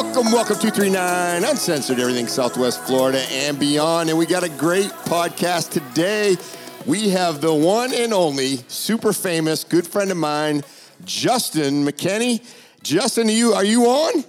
Welcome, welcome 239 Uncensored, everything Southwest Florida and beyond. And we got a great podcast today. We have the one and only super famous good friend of mine, Juston McKinney. Juston, are you are you on?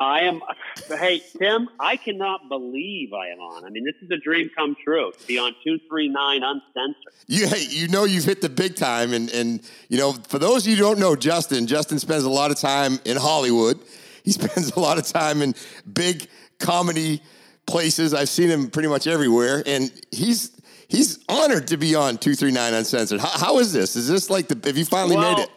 I am. Hey, Tim, I cannot believe I am on. I mean, this is a dream come true to be on 239 Uncensored. You, hey, you know you've hit the big time. And, and, you know, for those of you who don't know Juston, Juston spends a lot of time in Hollywood. He spends a lot of time in big comedy places. I've seen him pretty much everywhere. And he's he's honored to be on 239 Uncensored. How, how is this? Is this like the, have you finally Well, made it?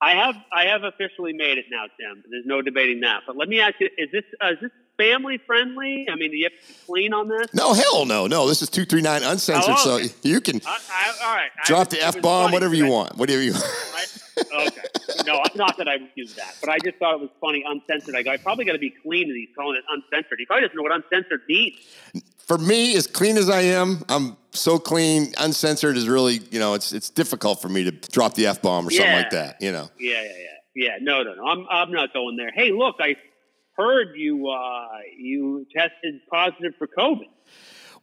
I have I have officially made it now, Tim. There's no debating that. But let me ask you: Is this uh, is this family friendly? I mean, do you have to be clean on this? No, hell no, no. This is 239 Uncensored. Oh, okay. So you can I, I, all right. Drop was- the F bomb, whatever you want. Whatever you I, okay. No, not that I would use that, but I just thought it was funny. Uncensored. I go. I probably got to be clean, and he's calling it uncensored. He probably doesn't know what uncensored means. for me, as clean as I am, I'm so clean. Uncensored is really, you know, it's it's difficult for me to drop the f bomb or something like that. You know, Yeah, yeah, yeah. Yeah, no, no, no. I'm, I'm not going there. Hey, look, I heard you, uh, you tested positive for COVID.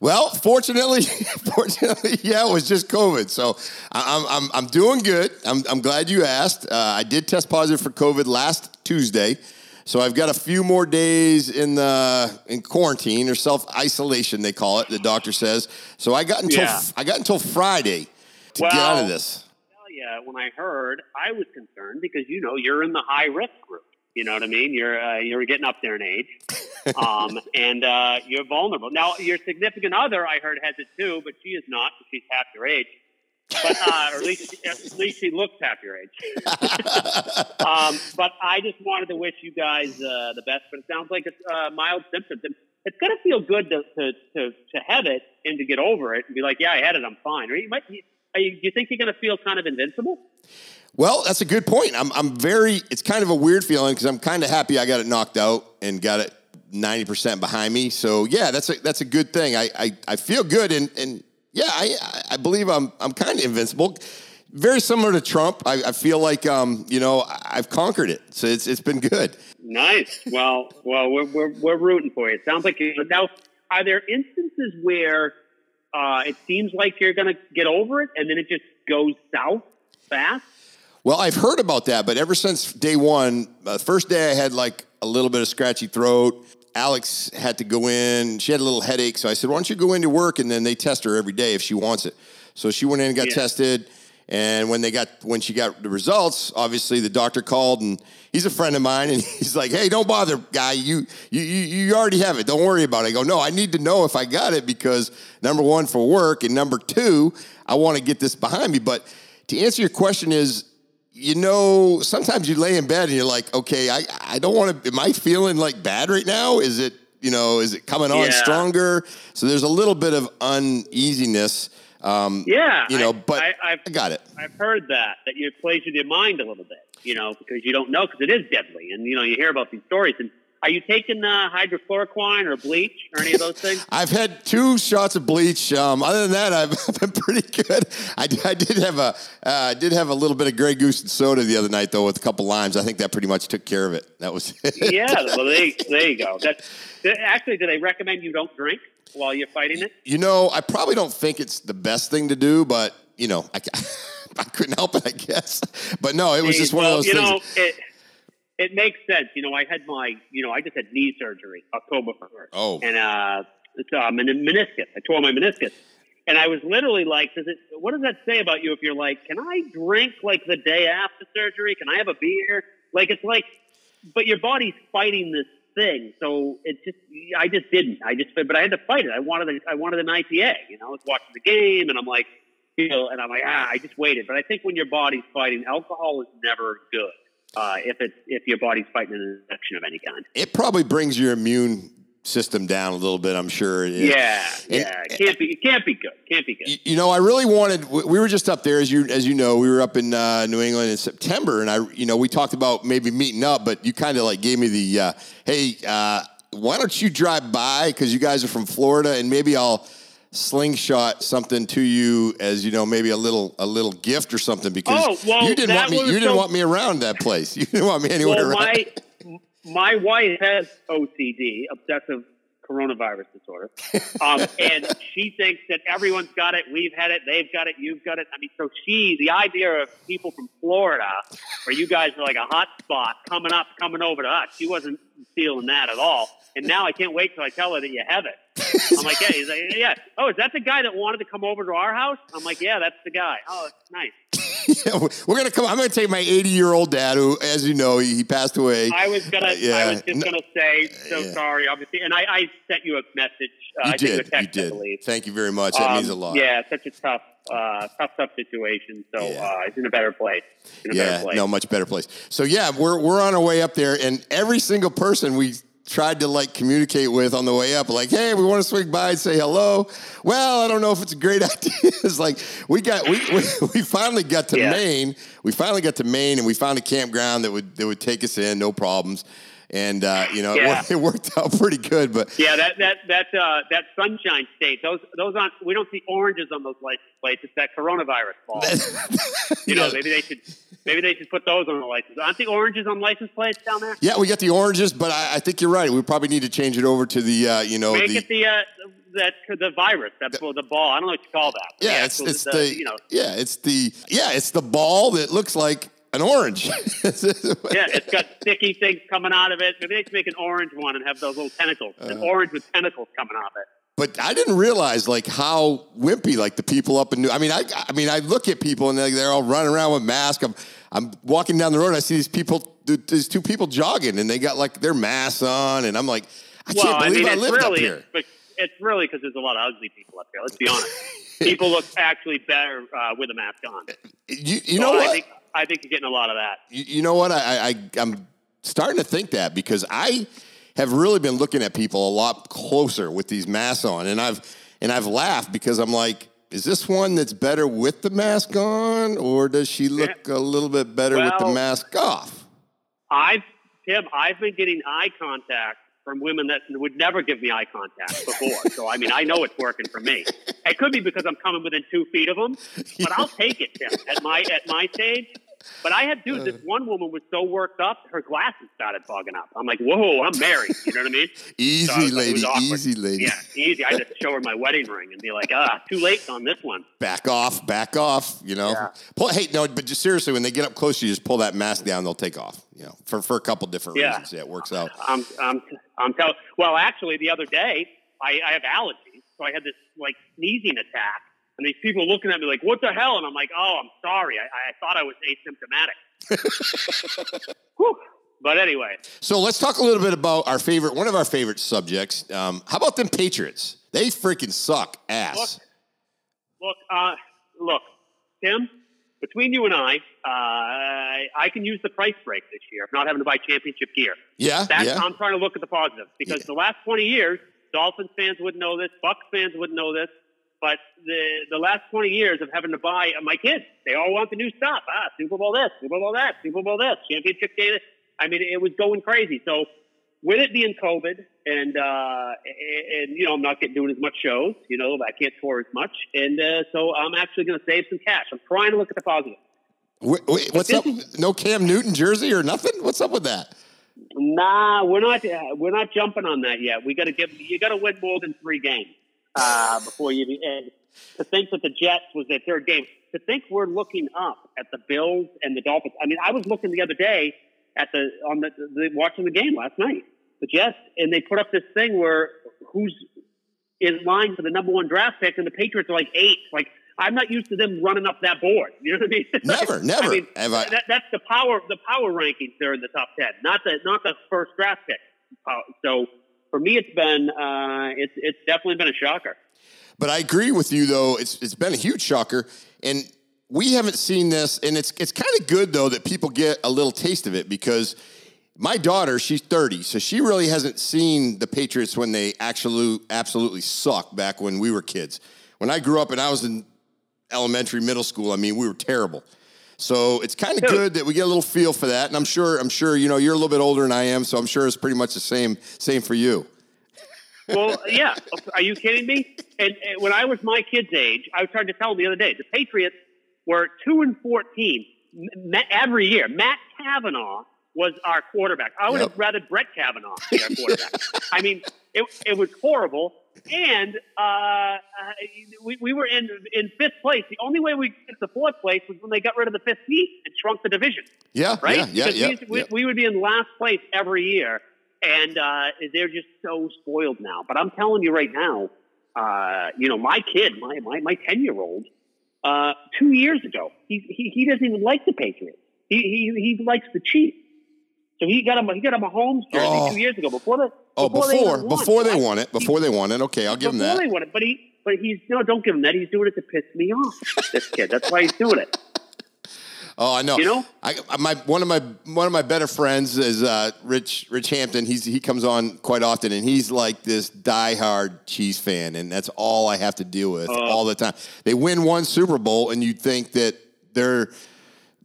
well, fortunately, fortunately, yeah, it was just COVID, so I'm I'm I'm doing good. I'm I'm glad you asked. Uh, I did test positive for COVID last Tuesday. So I've got a few more days in the in quarantine or self isolation they call it. The doctor says. So I got until Yeah. I got until Friday to get out of this. Tell when I heard, I was concerned because you know you're in the high risk group. You know what I mean? You're uh, you're getting up there in age, um, and uh, you're vulnerable. Now, your significant other, I heard, has it too, but she is not. She's half your age, but uh, or at least at least she looks half your age. um, but I just wanted to wish you guys uh, the best. But it sounds like it's uh, mild symptoms. And it's gonna feel good to, to to to have it and to get over it and be like, yeah, I had it, I'm fine. Or you might. You, do you think you're gonna feel kind of invincible? Well, that's a good point. I'm, I'm very, it's kind of a weird feeling because I'm kind of happy I got it knocked out and got it 90% behind me. So yeah, that's a, that's a good thing. I, I, I feel good. And, and yeah, I, I believe I'm, I'm kind of invincible. Very similar to Trump. I, I feel like, um, you know, I've conquered it. So it's, it's been good. Nice. Well, well, we're, we're, we're rooting for you. It sounds like you. Now, are there instances where uh, it seems like you're going to get over it and then it just goes south fast? Well, I've heard about that, but ever since day one, uh, first day I had like a little bit of scratchy throat. Alex had to go in. She had a little headache, so I said, "Why don't you go into work and then they test her every day if she wants it." So she went in and got Yeah. tested, and when they got when she got the results, obviously the doctor called and he's a friend of mine, and he's like, "Hey, don't bother, guy. You you you already have it. Don't worry about it." I go, "No, I need to know if I got it because number one for work, and number two, I want to get this behind me." But to answer your question is you know, sometimes you lay in bed and you're like, okay, I, I don't want to, am I feeling like bad right now? Is it, you know, is it coming on Yeah. stronger? So there's a little bit of uneasiness. Um, Yeah, You know, I- but I, I've, I got it. I've heard that that it plays with your mind a little bit, you know, because you don't know because it is deadly, and you know you hear about these stories. And are you taking uh, hydrochloroquine or bleach or any of those things? I've had two shots of bleach. Um, other than that, I've been pretty good. I, I did have a, uh, I did have a little bit of Grey Goose and soda the other night though, with a couple limes. I think that pretty much took care of it. That was it. yeah, well, there, there you go. That, that- actually, do they recommend you don't drink while you're fighting it? You know, I probably don't think it's the best thing to do, but you know, I, I couldn't help it, I guess. But no, it was just one of those you things. know, it, it makes sense. You know, I had my, you know, I just had knee surgery October 1st. Oh. And uh, it's men- meniscus. I tore my meniscus. And I was literally like, does it, what does that say about you if you're like, can I drink like the day after surgery? Can I have a beer? Like, it's like, but your body's fighting this thing. So it just, I just didn't. I just, but I had to fight it. I wanted, a, I wanted an IPA. You know, I was watching the game and I'm like, you know, and I'm like, ah, I just waited. But I think when your body's fighting, alcohol is never good. Uh, if it's if your body's fighting an infection of any kind, It probably brings your immune system down a little bit. I'm sure. yeah, And- yeah, it can't be, it can't be good, can't be good. You- know, I really wanted. we- We were just up there, as you as you know, we were up in uh, New England in September, and I, you know, we talked about maybe meeting up, but you kind of like gave me the, uh, hey, uh, why don't you drive by because you guys are from Florida, and maybe I'll slingshot something to you as you know, maybe a little a little gift or something because Oh, well, you didn't want me. You didn't so- want me around that place. You didn't want me anywhere Well, around. my my wife has OCD, obsessive coronavirus disorder, um, and she thinks that everyone's got it. We've had it. They've got it. You've got it. I mean, so she, the idea of people from Florida, where you guys are like a hot spot coming up, coming over to us, she wasn't feeling that at all. And now I can't wait till I tell her that you have it. I'm like, yeah, he's like, yeah. Oh, is that the guy that wanted to come over to our house? I'm like, yeah, that's the guy. Oh, it's nice. Yeah, we're gonna come. I'm gonna take my 80 year old dad, who, as you know, he, he passed away. I was gonna. Uh, yeah. I was just gonna say. So Yeah. sorry, obviously, and I, I sent you a message. Uh, you I did. text, you did. Thank you very much. That Um, means a lot. Yeah, such a tough, uh, tough, tough situation. So Yeah. uh, he's in a better place. In a better Yeah, place. no, much better place. So yeah, we're we're on our way up there, and every single person we tried to like communicate with on the way up, like, hey, we want to swing by and say hello. Well, I don't know if it's a great idea. it's like we got we we, we finally got to Yeah. Maine. We finally got to Maine, and we found a campground that would that would take us in, no problems. And uh, you know, it, Yeah. worked, it worked out pretty good. But Yeah, that that that uh, that sunshine state. Those those aren't. We don't see oranges on those license plates. It's that coronavirus ball. you know, Yeah. maybe they should. Maybe they should put those on the license. Aren't the oranges on license plates down there? yeah, we got the oranges, but I, I think you're right. We probably need to change it over to the uh, you know Make the it the uh, that the virus. That's the, the ball. I don't know what you call that. Yeah, The it's it's the, you know. yeah, it's the yeah, it's the ball that looks like an orange. Yeah, it's got sticky things coming out of it. Maybe they should make an orange one and have those little tentacles, Uh-huh. an orange with tentacles coming off it. But I didn't realize like how wimpy like the people up in New. I mean, I I mean, I look at people and they're, they're all running around with masks. I'm I'm walking down the road. And I see these people. There's two people jogging and they got like their masks on, and I'm like, I well, can't I believe mean, I, it's lived really, up here. It's, it's really because there's a lot of ugly people up here. Let's be honest. people look actually better uh, with a mask on. You you So know what? I think I think you're getting a lot of that. you, you know what? I, I I'm starting to think that because I have really been looking at people a lot closer with these masks on, and I've and I've laughed because I'm like, is this one that's better with the mask on, or does she look a little bit better with the mask off? I've Tim, I've been getting eye contact from women that would never give me eye contact before. so I mean, I know it's working for me. It could be because I'm coming within two feet of them, but I'll take it, Tim, at my at my stage. But I had, dude, Uh. this one woman was so worked up, her glasses started fogging up. I'm like, whoa, I'm married. You know what I mean? Easy, So I was like, lady, easy, lady. Yeah, easy. I just show her my wedding ring and be like, ah, too late on this one. Back off, back off. You know, Yeah. pull. Hey, no, but just seriously, when they get up close, you just pull that mask down. They'll take off. You know, for for a couple different Yeah. reasons. Yeah, it works out. I'm, I'm, I'm telling. Well, actually, the other day, I, I have allergies, so I had this like sneezing attack, and these people looking at me like, "What the hell?" And I'm like, "Oh, I'm sorry. I, I thought I was asymptomatic." But anyway, So let's talk a little bit about our favorite, one of our favorite subjects. Um, how about them Patriots? They freaking suck ass. look, uh, look, Tim. Between you and I, uh, I can use the price break this year of not having to buy championship gear. Yeah, That's, yeah. I'm trying to look at the positives because the last 20 years, Dolphins fans wouldn't know this, Bucks fans wouldn't know this, but the the last 20 years of having to buy uh, my kids, they all want the new stuff. Ah, Super Bowl this, Super Bowl that, Super Bowl this, championship game. I mean, it was going crazy. So with it being COVID and uh, and you know I'm not getting doing as much shows, you know I can't tour as much, and uh, so I'm actually going to save some cash. I'm trying to look at the positive. Wait, wait, what's up? No Cam Newton jersey or nothing? What's up with that? Nah, we're not. Uh, we're not jumping on that yet. We got to give. You got to win more than three games uh, before you. And to think that the Jets was their third game. To think we're looking up at the Bills and the Dolphins. I mean, I was looking the other day at the on the, the watching the game last night. The Jets and they put up this thing where who's in line for the number one draft pick, and the Patriots are like eight. Like I'm not used to them running up that board. You know what I mean? Never, never I mean, have I- that, that's the power. The power rankings. They're in the top ten, not the not the first draft pick. Uh, so for me, it's been uh, it's it's definitely been a shocker. But I agree with you though. It's it's been a huge shocker, and we haven't seen this. And it's it's kind of good though that people get a little taste of it because my daughter, she's 30, so she really hasn't seen the Patriots when they actually absolutely sucked back when we were kids. When I grew up and I was in elementary, middle school, I mean, we were terrible. So it's kind of good that we get a little feel for that, and I'm sure I'm sure you know you're a little bit older than I am, so I'm sure it's pretty much the same same for you. Well, yeah. Are you kidding me? And, and when I was my kid's age, I was trying to tell them the other day the Patriots were two and fourteen every year. Matt Cavanaugh was our quarterback. I would yep. have rather Brett Kavanaugh be our quarterback. I mean, it, it was horrible. And uh, we, we were in in fifth place. The only way we get to fourth place was when they got rid of the fifth seed and shrunk the division. Yeah, right. Yeah, yeah, yeah, we, yeah. we, would be in last place every year, and uh, they're just so spoiled now. But I'm telling you right now, uh, you know, my kid, my my my ten year old, uh, two years ago, he, he he doesn't even like the Patriots. He he he likes the Chiefs. So he got him. He got him a Mahomes jersey oh. two years ago before the. Oh, before before they, before they won it. Before they won it. Okay, I'll give him that. Before they won it, but he but he's no, don't give him that. He's doing it to piss me off. this kid. That's why he's doing it. Oh, I know. You know, I my one of my one of my better friends is uh, Rich Rich Hampton. He's he comes on quite often, and he's like this diehard Chiefs fan, and that's all I have to deal with uh, all the time. They win one Super Bowl, and you think that they're,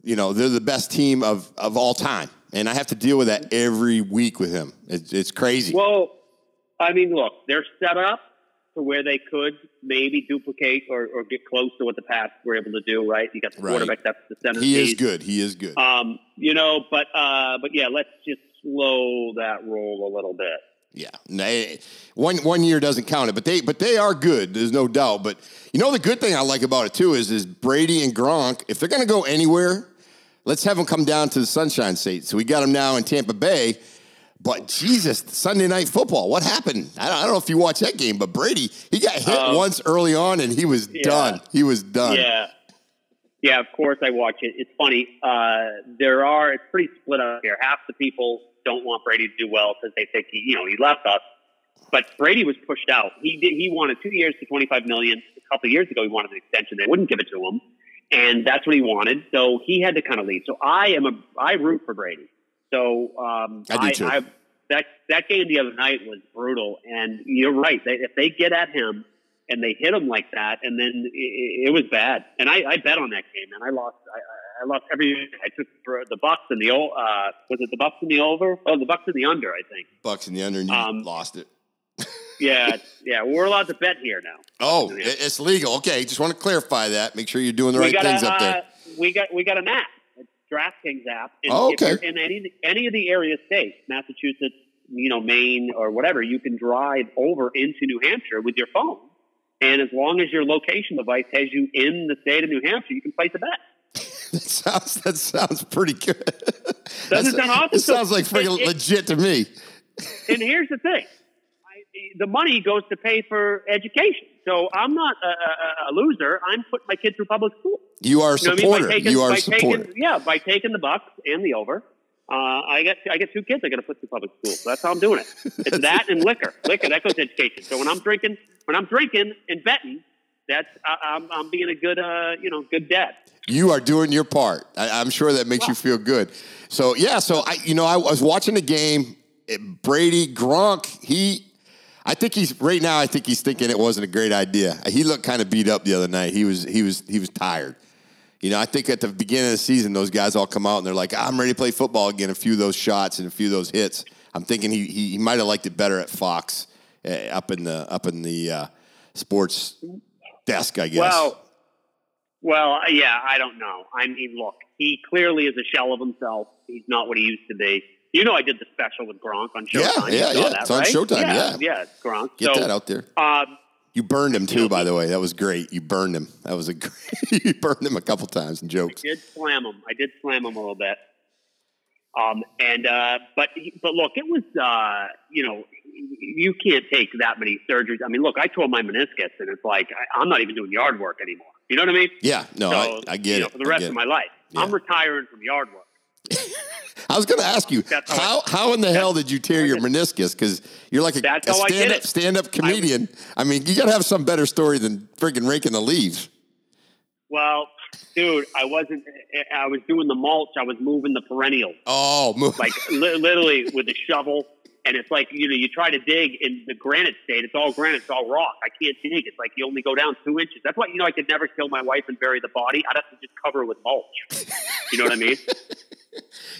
you know, they're the best team of of all time and I have to deal with that every week with him. It's, it's crazy. Well, I mean, look, they're set up to where they could maybe duplicate or, or get close to what the Pats were able to do. Right? You got the quarterback. Right. That's the center. He is good. He is good. Um, you know, but uh, but yeah, let's just slow that roll a little bit. Yeah, one one year doesn't count it, but they but they are good. There's no doubt. But you know the good thing I like about it too is is Brady and Gronk. If they're going to go anywhere, Let's have him come down to the Sunshine State. So we got him now in Tampa Bay. But Jesus, Sunday night football, what happened? I don't, I don't know if you watched that game, but Brady, he got hit um, once early on and he was yeah. done. He was done. Yeah. Yeah, of course I watch it. It's funny. Uh, there are, it's pretty split up here. Half the people don't want Brady to do well because they think he, you know, he left us. But Brady was pushed out. He did, he wanted two years to 25 million. A couple of years ago, he wanted an extension. They wouldn't give it to him and that's what he wanted. So he had to kind of lead. So I am a I root for Brady. So um, I do too. I, that that game the other night was brutal, and you're right. They, if they get at him and they hit him like that, and then it, it was bad. And I, I, bet on that game, and I lost. I, I lost every. I took the Bucks and the uh, was it the Bucks in the over? Oh, the Bucks in the under. I think Bucks in the under, and you um, lost it yeah, yeah, we're allowed to bet here now. Oh, it's legal. Okay, just want to clarify that. Make sure you're doing the we right things a, up there. Uh, we got we got an app, a DraftKings app. And oh, okay. in any any of the area states, Massachusetts, you know, Maine or whatever, you can drive over into New Hampshire with your phone, and as long as your location device has you in the state of New Hampshire, you can place a bet. that sounds that sounds pretty good. Doesn't sound awesome? It sounds like freaking legit to me. and here's the thing: the money goes to pay for education. So I'm not a, a, a loser. I'm putting my kid through public school. You are a supporter. You, know I mean? taking, you are a supporter. Taking, yeah, by taking the bucks and the over. Uh, I get I get two kids I got to put through public school. So that's how I'm doing it. It's that and liquor. Liquor that goes to education. So when I'm drinking, when I'm drinking and betting, that's I, am I'm, I'm being a good uh, you know good dad. You are doing your part. I, am sure that makes wow. you feel good. So yeah, so I you know I was watching the game. Brady Gronk he I think he's right now. I think he's thinking it wasn't a great idea. He looked kind of beat up the other night. He was he was he was tired. You know, I think at the beginning of the season, those guys all come out and they're like, "I'm ready to play football again." A few of those shots and a few of those hits. I'm thinking he he, he might have liked it better at Fox, uh, up in the up in the uh, sports desk, I guess. Well, well, yeah, I don't know. I mean, look, he clearly is a shell of himself. He's not what he used to be. You know, I did the special with Gronk on Showtime. Yeah, yeah, yeah. That, it's on? Showtime. Yeah, yeah, yeah Gronk. Get so, that out there. Um, you burned him too, by the way. That was great. You burned him. That was a great. you burned him a couple times in jokes. I did slam him. I did slam him a little bit. Um, and uh, but but look, it was uh, you know you can't take that many surgeries. I mean, look, I tore my meniscus, and it's like I, am not even doing yard work anymore. You know what I mean? Yeah, no, so, I, I, get you know, it for the rest of my life. Yeah. I'm retiring from yard work. I was going to ask you That's how how how in the hell did you tear your meniscus? Because you're like a, a I stand up stand up comedian. I, mean, you got to have some better story than freaking raking the leaves. Well, dude, I wasn't. Eh, I was doing the mulch. I was moving the perennials, Oh, move. like li- literally with a shovel. And it's like you know, you try to dig in the granite state. It's all granite. It's all rock. I can't dig. It's like you only go down two inches. That's why you know I could never kill my wife and bury the body. I'd have to just cover it with mulch. You know what I mean?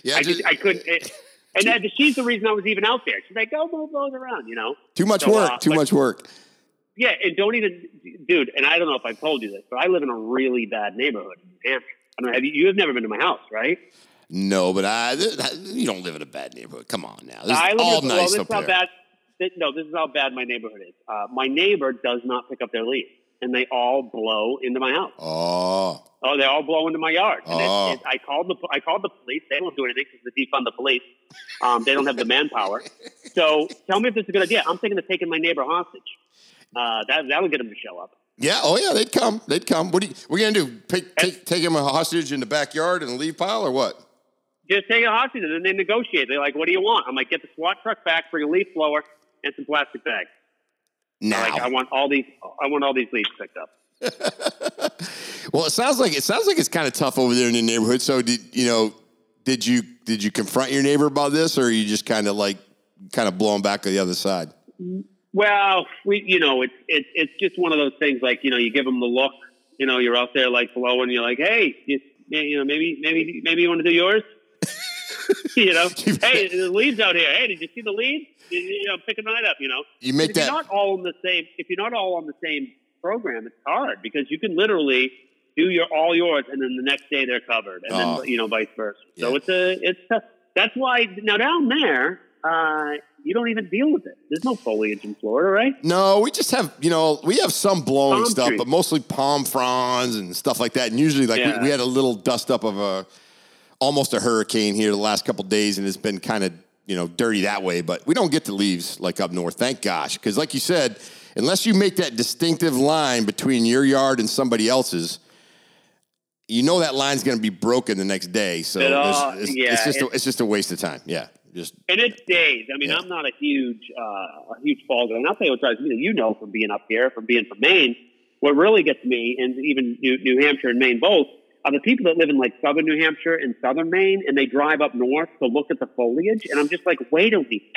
Yeah, I just, just I couldn't. It, and that, she's the reason I was even out there. She's like, "Go move those around," you know. too much so, work. uh, too but- much work. Yeah, and don't even, dude. And I don't know if I told you this, but I live in a really bad neighborhood in New Hampshire. I don't know. Have you, you have never been to my house, right? No, but I you don't live in a bad neighborhood. Come on now, this I is live all in, well, nice this up is how there. bad. This, no, this is how bad my neighborhood is. Uh, my neighbor does not pick up their leaves, and they all blow into my house. Oh, Oh, they all blow into my yard. And Oh. it, I called the I called the police. They don't do anything because they defund the police. Um, they don't have the manpower. So tell me if this is a good idea. I'm thinking of taking my neighbor hostage. Uh, that that would get him to show up. yeah. Oh, yeah. They'd come. They'd come. What are you, we gonna do? Take, take, take him a hostage in the backyard and leave pile, or what? Just take a hostage, and then they negotiate. They're like, "What do you want?" I'm like, "Get the SWAT truck back, bring a leaf blower, and some plastic bags." Now, Like, I want all these. I want all these leaves picked up. well, it sounds like it sounds like it's kind of tough over there in the neighborhood. So, did you know? Did you did you confront your neighbor about this, or are you just kind of like kind of blowing back to the other side? Well, we, you know, it's it's it's just one of those things. Like, you know, you give them the look. You know, you're out there like blowing. You're like, hey, you, you know, maybe maybe maybe you want to do yours. you know, hey, the leaves out here. Hey, did you see the leaves? You, know, pick a night up. You know, You make if that you're not all in the same. If you're not all on the same program, it's hard because you can literally do your all yours, and then the next day they're covered, and Oh. then you know, vice versa. So it's a it's tough. That's why now down there, uh, you don't even deal with it. There's no foliage in Florida, right? No, we just have you know we have some blowing Palm stuff, trees. but mostly palm fronds and stuff like that. And usually, like Yeah. we, we had a little dust up of a almost a hurricane here the last couple days, and it's been kind of you know dirty that way. But we don't get the leaves like up north, thank gosh, because like you said, unless you make that distinctive line between your yard and somebody else's. You know that line's going to be broken the next day, so It it's, it's, yeah, it's just a, it's- it's just a waste of time. Yeah, just And it's days. I mean, Yeah. I'm not a huge, uh, a huge fall guy. And I'll tell you what drives me. You know, from being up here, from being from Maine, what really gets me, and even New, New Hampshire and Maine both, are the people that live in like southern New Hampshire and southern Maine, and they drive up north to look at the foliage. And I'm just like, wait a week.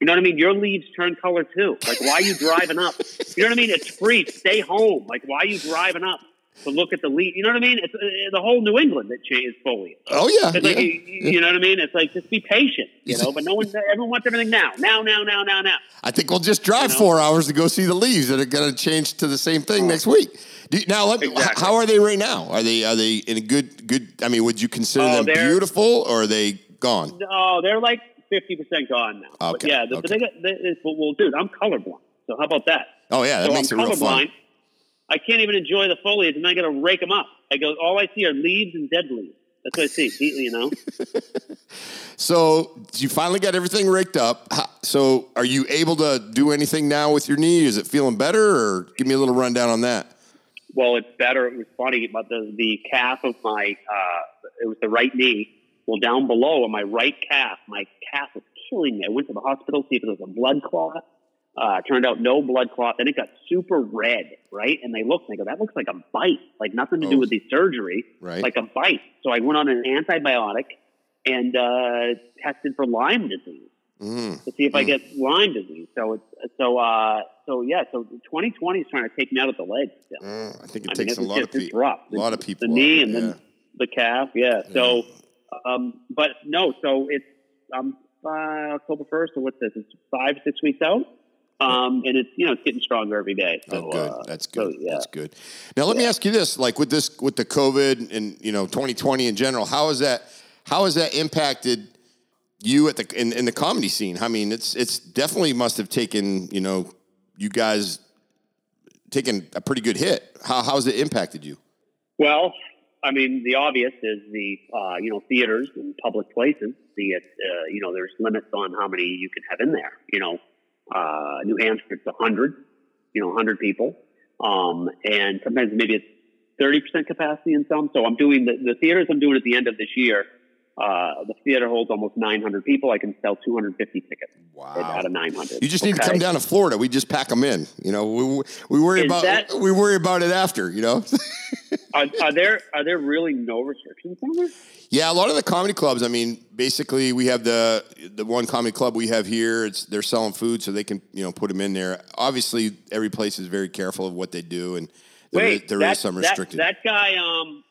You know what I mean? Your leaves turn color too. Like, why are you driving up? You know what I mean? It's free. Stay home. Like, why are you driving up to look at the leaf? You know what I mean? It's uh, the whole New England that changes foliage. oh yeah, It's like yeah. you, you know what I mean? It's like just be patient, you know. But no one, everyone wants everything now, now, now, now, now, now. I think we'll just drive You know? four hours to go see the leaves that are going to change to the same thing next week. Do you, now, let me, Exactly. how are they right now? Are they are they in a good good? I mean, would you consider Oh, them beautiful or are they gone? No, they're like fifty percent gone now. But Okay, yeah, the, okay. got, they, it's- well, dude, I'm colorblind. So how about that? Oh yeah, that so makes I'm it real fun. Colorblind. I can't even enjoy the foliage, and I got to rake them up. I go, all I see are leaves and dead leaves. That's what I see. You know. So you finally got everything raked up. So are you able to do anything now with your knee? Is it feeling better, or give me a little rundown on that? Well, it's better. It was funny, but the the calf of my uh, it was the right knee. Well, down below on my right calf, my calf was killing me. I went to the hospital see if it was a blood clot. Uh, turned out no blood clot. Then it got super red, right? And they looked and they go, that looks like a bite, like nothing to Oh. do with the surgery, Right. like a bite. So I went on an antibiotic and uh, tested for Lyme disease Mm. to see if I get Lyme disease. So it's so uh, so yeah. So 2020 is trying to take me out of the leg still. Mm, I think it I mean, takes it's a lot of people. rough. A lot of people. The knee and yeah. then the calf. Yeah. So, um, but no. So it's um, uh, October first. So what's this? It's five six weeks out. Um, and it's you know it's getting stronger every day. So, Oh, good. uh, That's so, good. yeah. That's good. Now let me ask you this: like with this, with the COVID and you know 2020 in general, how has that how has that impacted you at the in, in the comedy scene? I mean, it's it's definitely must have taken you know you guys taken a pretty good hit. How how's it impacted you? Well, I mean, the obvious is the uh, you know theaters and public places. The it, uh, you know there's limits on how many you can have in there. You know, uh, New Hampshire it's hundred, you know, hundred people, um, and sometimes maybe it's thirty percent capacity in some. So I'm doing the, the theaters. I'm doing at the end of this year. Uh, the theater holds almost 900 people. I can sell 250 tickets Wow. out of 900. You just need to come down to Florida. We just pack them in. You know, we, we worry Is about that- we worry about it after. You know. Are, are there are there really no restrictions down there? yeah, a lot of the comedy clubs. I mean, basically, we have the the one comedy club we have here. It's they're selling food, so they can you know put them in there. Obviously, every place is very careful of what they do, and there is- Wait, there is that, some that- That, guy, um,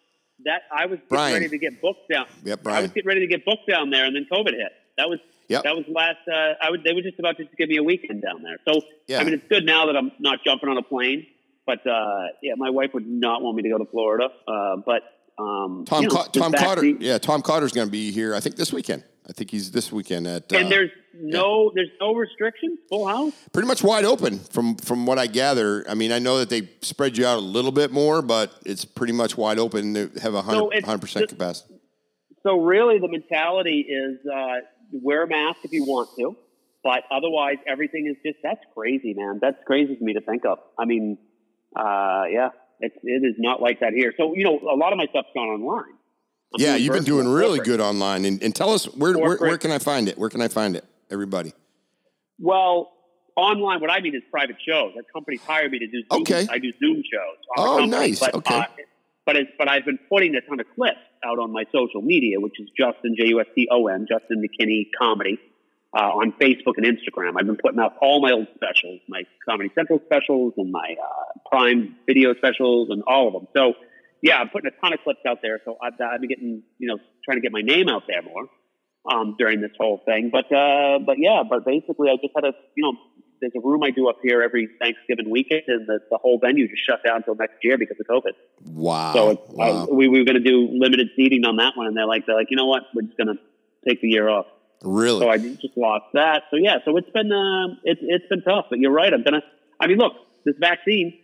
that I was getting Brian. ready to get booked down. Yep, Brian. I was getting ready to get booked down there, and then COVID hit. That was Yep. that was last. Uh, I would they were just about to give me a weekend down there. So Yeah. I mean, it's good now that I'm not jumping on a plane. But uh, yeah, my wife would not want me to go to Florida. Uh, but um, Tom you know, Ca- Tom Cotter, yeah, Tom Cotter's going to be here. I think this weekend. I think he's this weekend at. Uh, and there's no there's no restrictions. Full house. pretty much wide open from from what I gather. I mean, I know that they spread you out a little bit more, but it's pretty much wide open. They have a hundred percent capacity. So really, the mentality is uh, wear a mask if you want to, but otherwise, everything is just that's crazy, man. That's crazy for me to think of. I mean, uh, yeah, it's it is not like that here. So you know, a lot of my stuff's gone online. I'm Yeah, you've been doing really good online. And, and tell us where, where where can I find it? Where can I find it? Everybody. Well, online, what I mean is private shows. Like companies hire me to do. Zoom, Okay. I do Zoom shows. Oh, company, nice. But, Okay. Uh, but it's, but I've been putting a ton of clips out on my social media, which is Juston J U S T O N Juston McKinney Comedy uh, on Facebook and Instagram. I've been putting out all my old specials, my Comedy Central specials, and my uh, Prime Video specials, and all of them. So yeah, I'm putting a ton of clips out there. So I've, I've been getting you know trying to get my name out there more um, during this whole thing. But uh, but yeah, but basically, I just had a you know, there's a room I do up here every Thanksgiving weekend, and the, the whole venue just shut down until next year because of COVID. Wow. So it's, wow. uh, we, we were going to do limited seating on that one, and they're like, they're like, you know what, we're just going to take the year off. really? So I just lost that. So yeah, so it's been uh, it's it's been tough. But you're right. I'm gonna. I mean, look, this vaccine,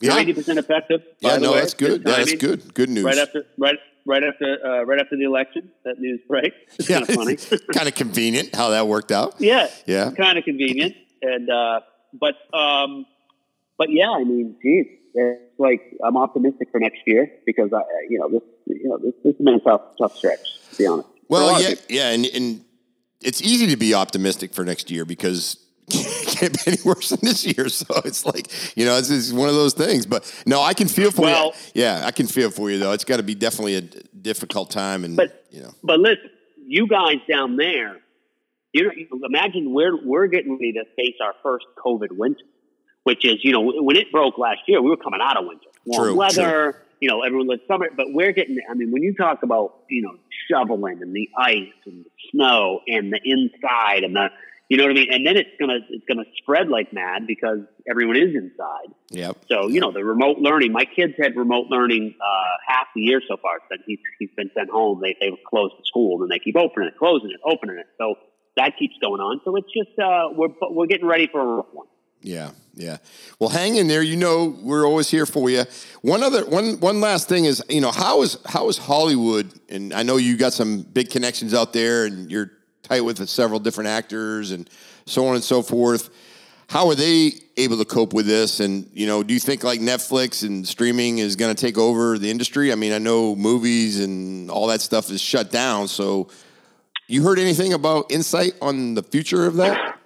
yeah. ninety percent effective. Yeah, no, way. that's good. Yeah, that's good. Good news. Right after right right after uh, right after the election, that news break. It's yeah, kind of funny. kind of convenient how that worked out. Yeah, Yeah. kind of convenient. And uh, but um, but yeah, I mean, geez, it's like I'm optimistic for next year because I, you know, this you know this this has been a tough tough stretch to be honest. For a lot Well, yeah, yeah, and, and it's easy to be optimistic for next year because can't be any worse than this year. So it's like you know, it's, it's one of those things. But no, I can feel for Well- you. Yeah, I can feel for you though. It's got to be definitely a difficult time, and But- you know, But listen, you guys down there, you know, imagine we're we're getting ready to face our first COVID winter, which is you know when it broke last year, we were coming out of winter, warm True, weather. You know, everyone lived summer, but we're getting. I mean, when you talk about you know shoveling and the ice and the snow and the inside and the you know what I mean, and then it's gonna it's gonna spread like mad because everyone is inside. yep. So you know the remote learning. My kids had remote learning uh, half the year so far. Since he's he's been sent home, they they closed the school and they keep opening it, closing it, opening it. So that keeps going on. So it's just uh, we're we're getting ready for a rough one. Yeah, yeah. Well, hang in there. You know, we're always here for you. One other, one, one last thing is, you know, how is how is Hollywood? And I know you got some big connections out there, and you're tight with several different actors and so on and so forth. How are they able to cope with this? And you know, do you think like Netflix and streaming is going to take over the industry? I mean, I know movies and all that stuff is shut down. So, you heard anything about insight on the future of that?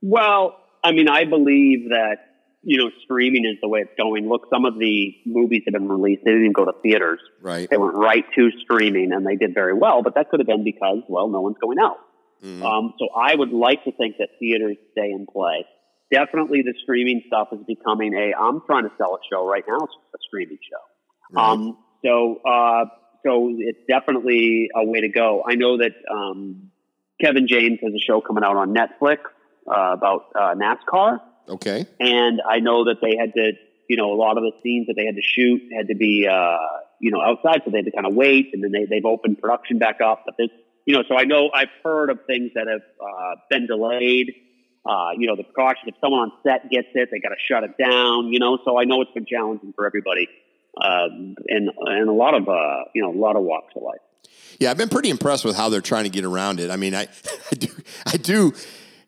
Well, I mean, I believe that you know streaming is the way it's going. Look, some of the movies that have been released, they didn't even go to theaters. Right. They went right to streaming, and they did very well. But that could have been because, well, no one's going out. Mhm. Um, so I would like to think that theaters stay in play. Definitely, the streaming stuff is becoming a. I'm trying to sell a show right now. It's a streaming show. Right. Um, so, uh, so it's definitely a way to go. I know that um, Kevin James has a show coming out on Netflix uh, about uh, NASCAR, okay. and I know that they had to, you know, a lot of the scenes that they had to shoot had to be, uh, you know, outside, so they had to kind of wait, and then they they've opened production back up. But this, you know, so I know I've heard of things that have uh, been delayed. Uh, you know, the precautions. If someone on set gets it, they got to shut it down. You know, so I know it's been challenging for everybody, um, and and a lot of uh, you know, a lot of walks of life. Yeah, I've been pretty impressed with how they're trying to get around it. I mean, I, I do, I do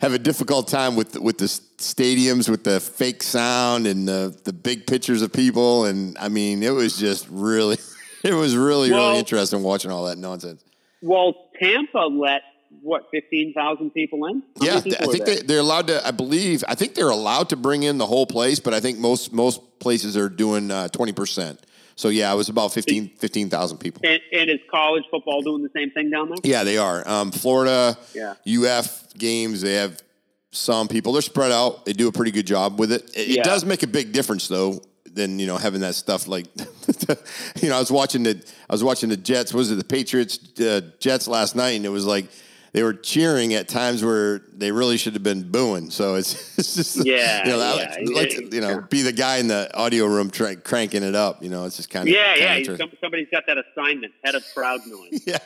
have a difficult time with with the stadiums with the fake sound and the the big pictures of people, and I mean, it was just really, it was really Well- really interesting watching all that nonsense. Well, Tampa let what fifteen thousand people in. How yeah, people I think they, they're allowed to. I believe. I think they're allowed to bring in the whole place, but I think most most places are doing uh, twenty percent. So yeah, it was about 15 15,000 people. And, and is college football doing the same thing down there? Yeah, they are. Um, Florida, Yeah. UF games, they have some people. They're spread out. They do a pretty good job with it. It, Yeah. it does make a big difference though than you know having that stuff like you know I was watching the I was watching the Jets. What was it the Patriots uh, Jets last night, and it was like they were cheering at times where they really should have been booing. So it's, it's just Yeah, you know, yeah. like, like to, you know be the guy in the audio room try, cranking it up. You know, it's just kind of Yeah, yeah. some- Somebody's got that assignment, head of crowd noise. yeah,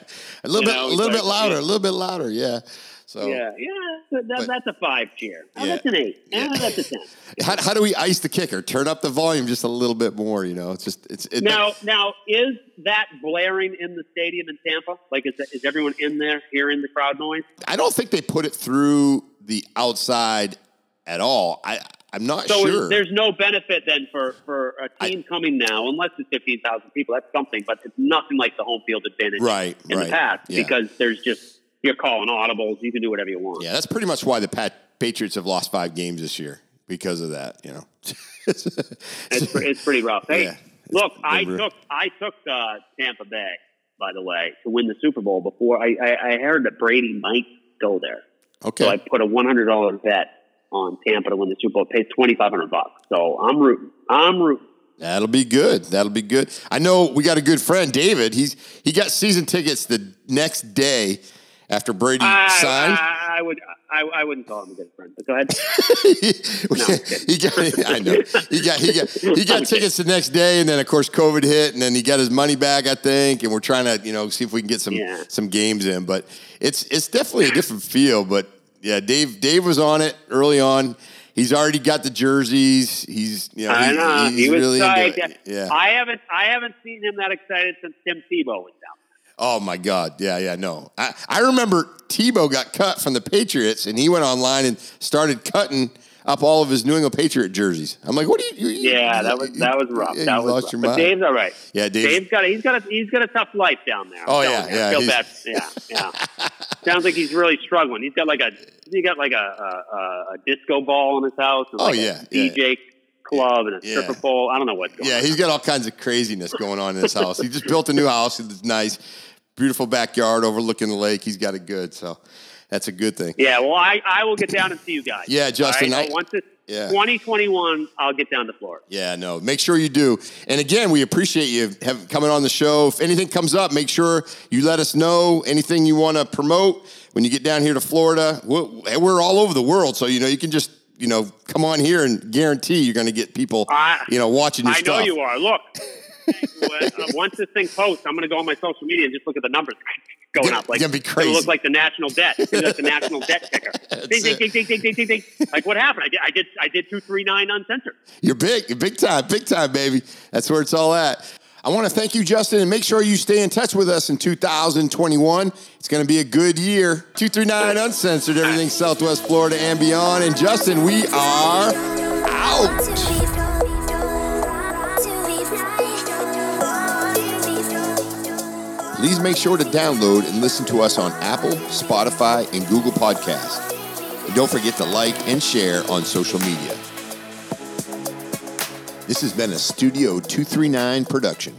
a little You bit, know, a little it's bit like- louder, yeah. a little bit louder. Yeah. So Yeah, yeah. That, But- that's a five cheer. Oh, Yeah. that's an eight. Yeah. Oh, that's a ten. How, how do we ice the kicker? Turn up the volume just a little bit more. You know, it's just it's it, Now, now, is that blaring in the stadium in Tampa? Like, is, is everyone in there hearing the crowd noise? I don't think they put it through the outside at all. I I'm not So sure. there's no benefit then for, for a team coming now, unless it's 15,000 people. That's something, but it's nothing like the home field advantage Right, in right. the past Yeah. because there's just, you're calling audibles. You can do whatever you want. yeah, that's pretty much why the Pat Patriots have lost five games this year because of that. You know. It's, it's pretty rough. Hey, Yeah. look, I took I took uh, Tampa Bay, by the way, to win the Super Bowl before. I, I, I heard that Brady might go there, okay. so I put a one hundred dollar bet on Tampa to win the Super Bowl. It pays twenty five hundred bucks. So I'm rooting. I'm rooting. That'll be good. That'll be good. I know we got a good friend, David. He's he got season tickets the next day after Brady I, signed. I, I would. I, I wouldn't call him a good friend. But go ahead. he got, I know. He got, he got, he got tickets the next day, and then of course COVID hit, and then he got his money back, I think. And we're trying to, you know, see if we can get some Yeah. some games in. But it's it's definitely a different feel. But yeah, Dave Dave was on it early on. He's already got the jerseys. He's you know, I he- know he's he was really into it. Yeah. I haven't. I haven't seen him that excited since Tim Tebow was down. Oh my God! Yeah, yeah, no. I, I remember Tebow got cut from the Patriots, and he went online and started cutting up all of his New England Patriot jerseys. I'm like, what do you? you Yeah, you- that was that was rough. yeah, that you was lost rough. your But. Dave's all right. Yeah, Dave- Dave's got a, he's got a he's got a tough life down there. Oh, yeah, yeah, I feel bad. Yeah, yeah. Sounds like he's really struggling. He's got like a he got like a a, a, disco ball in his house. And Oh, like yeah, a DJ club and a Yeah. stripper pole. I don't know what's going Yeah, on. he's got all kinds of craziness going on in his house. He just built a new house. It's nice, beautiful backyard overlooking the lake. He's got it good, so that's a good thing. Yeah, well, I, I will get down and see you guys. Yeah, Juston, right? I- once it's Yeah. 2021, I'll get down to Florida. Yeah, no. Make sure you do. And again, we appreciate you have, coming on the show. If anything comes up, make sure you let us know. Anything you want to promote when you get down here to Florida, we're, we're all over the world, so you know you can just you know come on here and guarantee you're going to get people I- you know watching your I stuff. know you are. Look, Um, once this thing posts, I'm going to go on my social media and just look at the numbers going up. Like be It'll look like the national debt. Like the national debt ticker. Ding, ding, ding, ding, ding, ding, ding, ding. Like what happened? I did, I did, I did two, three, nine uncensored. You're big, you're big time, big time, baby. That's where it's all at. I want to thank you, Juston, and make sure you stay in touch with us in 2021. It's going to be a good year. 239 Uncensored, everything Southwest Florida and beyond. And Juston, we are out. Please make sure to download and listen to us on Apple, Spotify, and Google Podcasts. And don't forget to like and share on social media. This has been a Studio 239 production.